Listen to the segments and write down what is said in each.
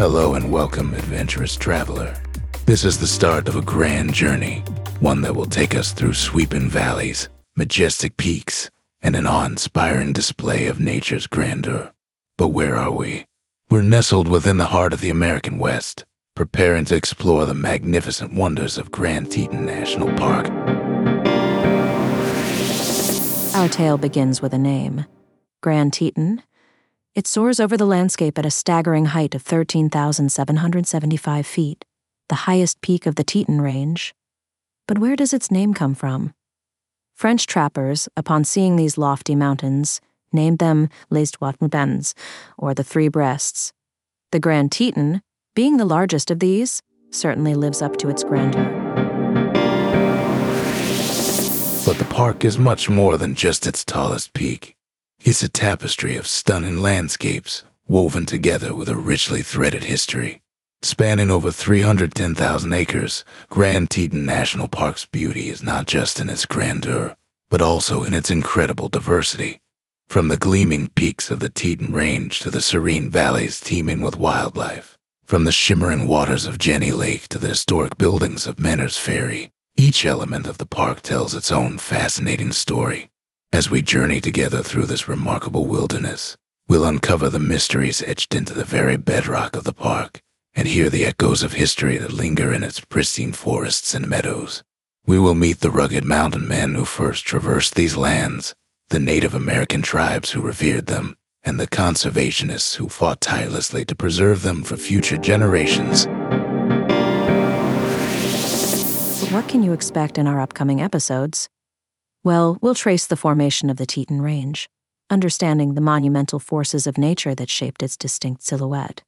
Hello and welcome, adventurous traveler. This is the start of a grand journey, one that will take us through sweeping valleys, majestic peaks, and an awe inspiring display of nature's grandeur. But where are we? We're nestled within the heart of the American West, preparing to explore the magnificent wonders of Grand Teton National Park. Our tale begins with a name Grand Teton. It soars over the landscape at a staggering height of 13,775 feet, the highest peak of the Teton Range. But where does its name come from? French trappers, upon seeing these lofty mountains, named them Les Trois Montagnes, or the Three Breasts. The Grand Teton, being the largest of these, certainly lives up to its grandeur. But the park is much more than just its tallest peak. It's a tapestry of stunning landscapes woven together with a richly threaded history. Spanning over 310,000 acres, Grand Teton National Park's beauty is not just in its grandeur, but also in its incredible diversity. From the gleaming peaks of the Teton Range to the serene valleys teeming with wildlife, from the shimmering waters of Jenny Lake to the historic buildings of Menor's Ferry, each element of the park tells its own fascinating story. As we journey together through this remarkable wilderness, we'll uncover the mysteries etched into the very bedrock of the park and hear the echoes of history that linger in its pristine forests and meadows. We will meet the rugged mountain men who first traversed these lands, the Native American tribes who revered them, and the conservationists who fought tirelessly to preserve them for future generations. What can you expect in our upcoming episodes? Well, we'll trace the formation of the Teton Range, understanding the monumental forces of nature that shaped its distinct silhouette.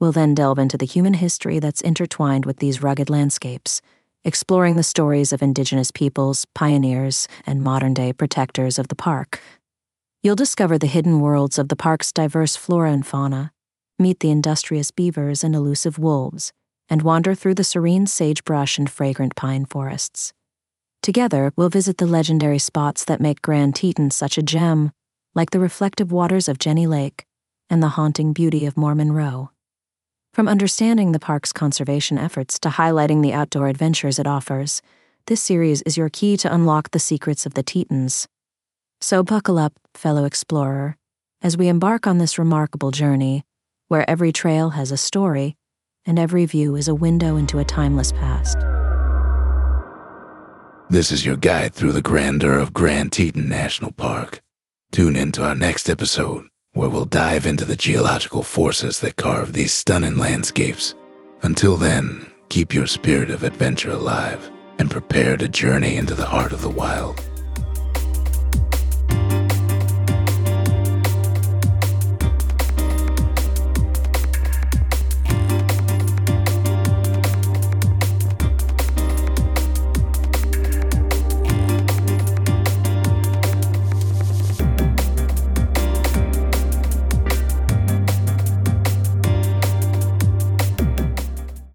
We'll then delve into the human history that's intertwined with these rugged landscapes, exploring the stories of indigenous peoples, pioneers, and modern day protectors of the park. You'll discover the hidden worlds of the park's diverse flora and fauna, meet the industrious beavers and elusive wolves, and wander through the serene sagebrush and fragrant pine forests. Together, we'll visit the legendary spots that make Grand Teton such a gem, like the reflective waters of Jenny Lake and the haunting beauty of Mormon Row. From understanding the park's conservation efforts to highlighting the outdoor adventures it offers, this series is your key to unlock the secrets of the Tetons. So buckle up, fellow explorer, as we embark on this remarkable journey, where every trail has a story and every view is a window into a timeless past. This is your guide through the grandeur of Grand Teton National Park. Tune in to our next episode where we'll dive into the geological forces that carve these stunning landscapes. Until then, keep your spirit of adventure alive and prepare to journey into the heart of the wild.